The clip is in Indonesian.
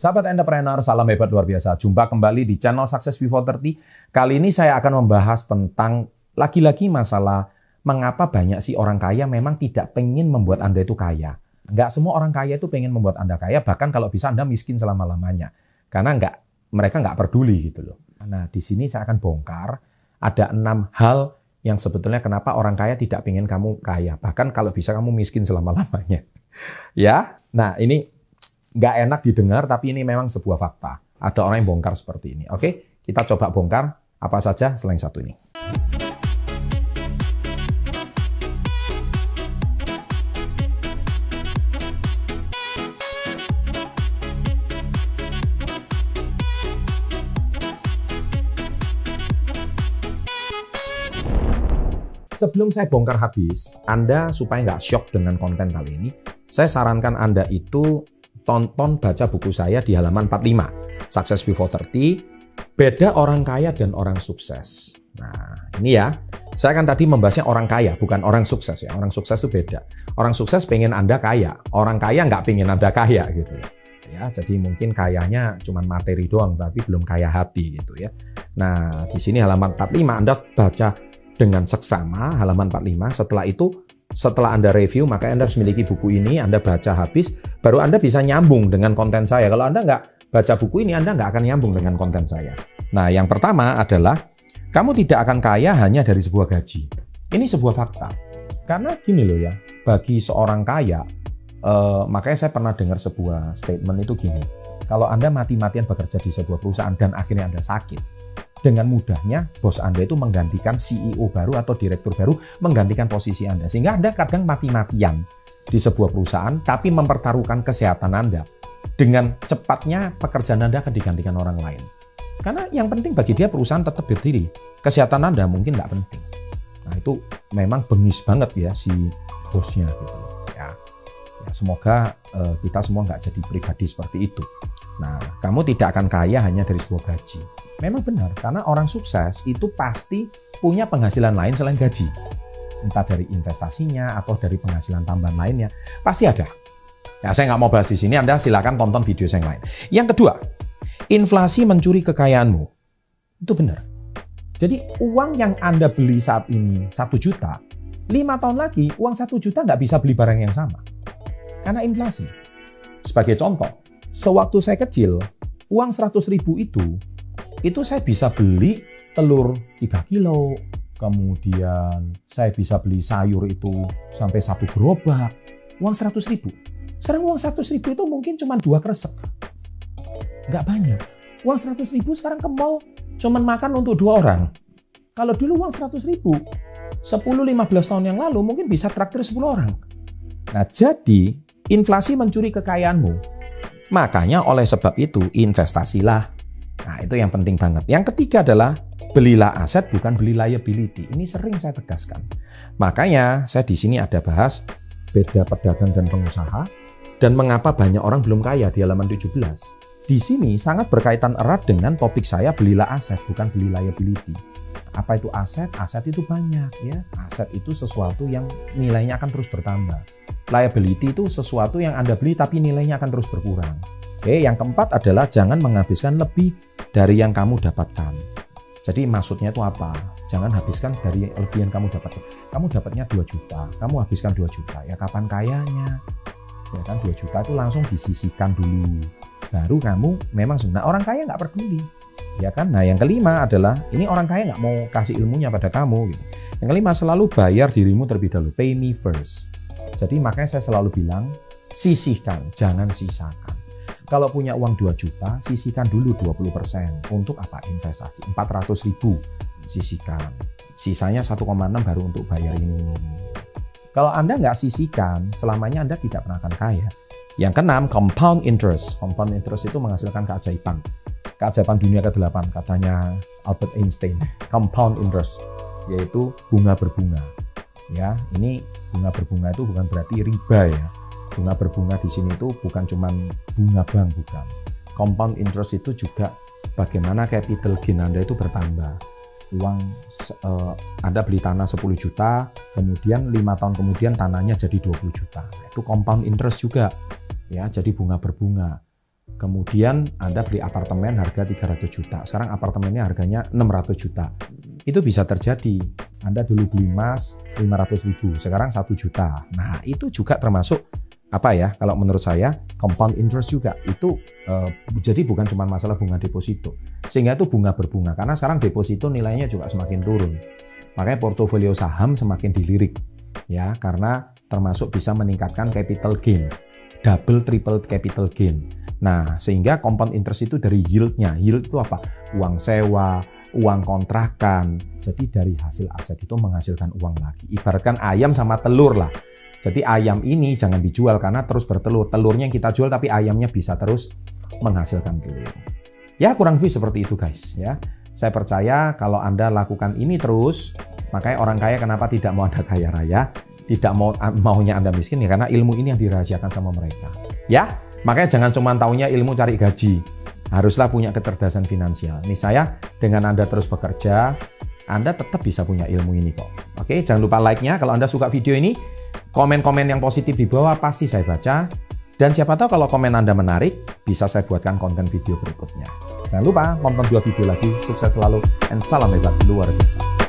Sahabat entrepreneur, salam hebat luar biasa. Jumpa kembali di channel Success Before 30. Kali ini saya akan membahas tentang lagi-lagi masalah mengapa banyak sih orang kaya memang tidak pengen membuat Anda itu kaya. Nggak semua orang kaya itu pengen membuat Anda kaya, bahkan kalau bisa Anda miskin selama-lamanya. Karena nggak, mereka nggak peduli gitu loh. Nah, di sini saya akan bongkar ada enam hal yang sebetulnya kenapa orang kaya tidak pengen kamu kaya. Bahkan kalau bisa kamu miskin selama-lamanya. ya, nah ini nggak enak didengar, tapi ini memang sebuah fakta. Ada orang yang bongkar seperti ini. Oke, kita coba bongkar apa saja selain satu ini. Sebelum saya bongkar habis, Anda supaya nggak shock dengan konten kali ini, saya sarankan Anda itu tonton baca buku saya di halaman 45, Success Before 30, beda orang kaya dan orang sukses. Nah, ini ya, saya kan tadi membahasnya orang kaya, bukan orang sukses ya. Orang sukses itu beda. Orang sukses pengen Anda kaya, orang kaya nggak pengen Anda kaya gitu ya. Jadi mungkin kayanya cuma materi doang, tapi belum kaya hati gitu ya. Nah, di sini halaman 45 Anda baca dengan seksama halaman 45. Setelah itu setelah Anda review, maka Anda harus memiliki buku ini, Anda baca habis, baru Anda bisa nyambung dengan konten saya. Kalau Anda nggak baca buku ini, Anda nggak akan nyambung dengan konten saya. Nah, yang pertama adalah, kamu tidak akan kaya hanya dari sebuah gaji. Ini sebuah fakta. Karena gini loh ya, bagi seorang kaya, eh, makanya saya pernah dengar sebuah statement itu gini, kalau Anda mati-matian bekerja di sebuah perusahaan dan akhirnya Anda sakit, dengan mudahnya bos Anda itu menggantikan CEO baru atau direktur baru menggantikan posisi Anda. Sehingga Anda kadang mati-matian di sebuah perusahaan tapi mempertaruhkan kesehatan Anda. Dengan cepatnya pekerjaan Anda akan digantikan orang lain. Karena yang penting bagi dia perusahaan tetap berdiri. Kesehatan Anda mungkin nggak penting. Nah itu memang bengis banget ya si bosnya gitu Ya, ya semoga uh, kita semua nggak jadi pribadi seperti itu. Nah, kamu tidak akan kaya hanya dari sebuah gaji Memang benar, karena orang sukses itu pasti punya penghasilan lain selain gaji. Entah dari investasinya atau dari penghasilan tambahan lainnya. Pasti ada. Ya, saya nggak mau bahas di sini, Anda silakan tonton video saya yang lain. Yang kedua, inflasi mencuri kekayaanmu. Itu benar. Jadi uang yang Anda beli saat ini satu juta, lima tahun lagi uang satu juta nggak bisa beli barang yang sama. Karena inflasi. Sebagai contoh, sewaktu saya kecil, uang 100 ribu itu itu saya bisa beli telur 3 kilo, kemudian saya bisa beli sayur itu sampai satu gerobak, uang 100 ribu. Sekarang uang 100 ribu itu mungkin cuma dua kresek. Nggak banyak. Uang 100 ribu sekarang ke mall cuma makan untuk dua orang. Kalau dulu uang 100 ribu, 10-15 tahun yang lalu mungkin bisa traktir 10 orang. Nah jadi inflasi mencuri kekayaanmu. Makanya oleh sebab itu investasilah Nah, itu yang penting banget. Yang ketiga adalah belilah aset bukan beli liability. Ini sering saya tegaskan. Makanya saya di sini ada bahas beda pedagang dan pengusaha dan mengapa banyak orang belum kaya di halaman 17. Di sini sangat berkaitan erat dengan topik saya belilah aset bukan beli liability. Apa itu aset? Aset itu banyak ya. Aset itu sesuatu yang nilainya akan terus bertambah. Liability itu sesuatu yang Anda beli tapi nilainya akan terus berkurang. Oke, yang keempat adalah jangan menghabiskan lebih dari yang kamu dapatkan. Jadi maksudnya itu apa? Jangan habiskan dari lebih kamu dapatkan. Kamu dapatnya 2 juta, kamu habiskan 2 juta. Ya kapan kayanya? Ya kan 2 juta itu langsung disisihkan dulu. Baru kamu memang sebenarnya orang kaya nggak peduli. Ya kan? Nah yang kelima adalah ini orang kaya nggak mau kasih ilmunya pada kamu. Gitu. Yang kelima selalu bayar dirimu terlebih dahulu. Pay me first. Jadi makanya saya selalu bilang sisihkan, jangan sisakan. Kalau punya uang 2 juta, sisihkan dulu 20%. Untuk apa? Investasi. 400 ribu sisihkan. Sisanya 1,6 baru untuk bayar ini. Kalau Anda nggak sisihkan, selamanya Anda tidak pernah akan kaya. Yang keenam, compound interest. Compound interest itu menghasilkan keajaiban. Keajaiban dunia ke-8 katanya Albert Einstein. Compound interest yaitu bunga berbunga. Ya, ini bunga berbunga itu bukan berarti riba ya bunga berbunga di sini itu bukan cuma bunga bank bukan. Compound interest itu juga bagaimana capital gain Anda itu bertambah. Uang uh, Anda beli tanah 10 juta, kemudian lima tahun kemudian tanahnya jadi 20 juta. Itu compound interest juga. Ya, jadi bunga berbunga. Kemudian Anda beli apartemen harga 300 juta. Sekarang apartemennya harganya 600 juta. Itu bisa terjadi. Anda dulu beli emas 500 ribu, sekarang 1 juta. Nah, itu juga termasuk apa ya kalau menurut saya compound interest juga itu uh, jadi bukan cuma masalah bunga deposito. Sehingga itu bunga berbunga karena sekarang deposito nilainya juga semakin turun. Makanya portofolio saham semakin dilirik ya karena termasuk bisa meningkatkan capital gain double triple capital gain. Nah sehingga compound interest itu dari yieldnya. Yield itu apa? Uang sewa uang kontrakan. Jadi dari hasil aset itu menghasilkan uang lagi. Ibaratkan ayam sama telur lah jadi ayam ini jangan dijual karena terus bertelur. Telurnya yang kita jual tapi ayamnya bisa terus menghasilkan telur. Ya kurang lebih seperti itu guys ya. Saya percaya kalau Anda lakukan ini terus, makanya orang kaya kenapa tidak mau Anda kaya raya, tidak mau maunya Anda miskin ya karena ilmu ini yang dirahasiakan sama mereka. Ya, makanya jangan cuma taunya ilmu cari gaji. Haruslah punya kecerdasan finansial. Ini saya dengan Anda terus bekerja, Anda tetap bisa punya ilmu ini kok. Oke, jangan lupa like-nya kalau Anda suka video ini, Komen-komen yang positif di bawah pasti saya baca. Dan siapa tahu kalau komen Anda menarik, bisa saya buatkan konten video berikutnya. Jangan lupa nonton dua video lagi. Sukses selalu, dan salam hebat luar biasa.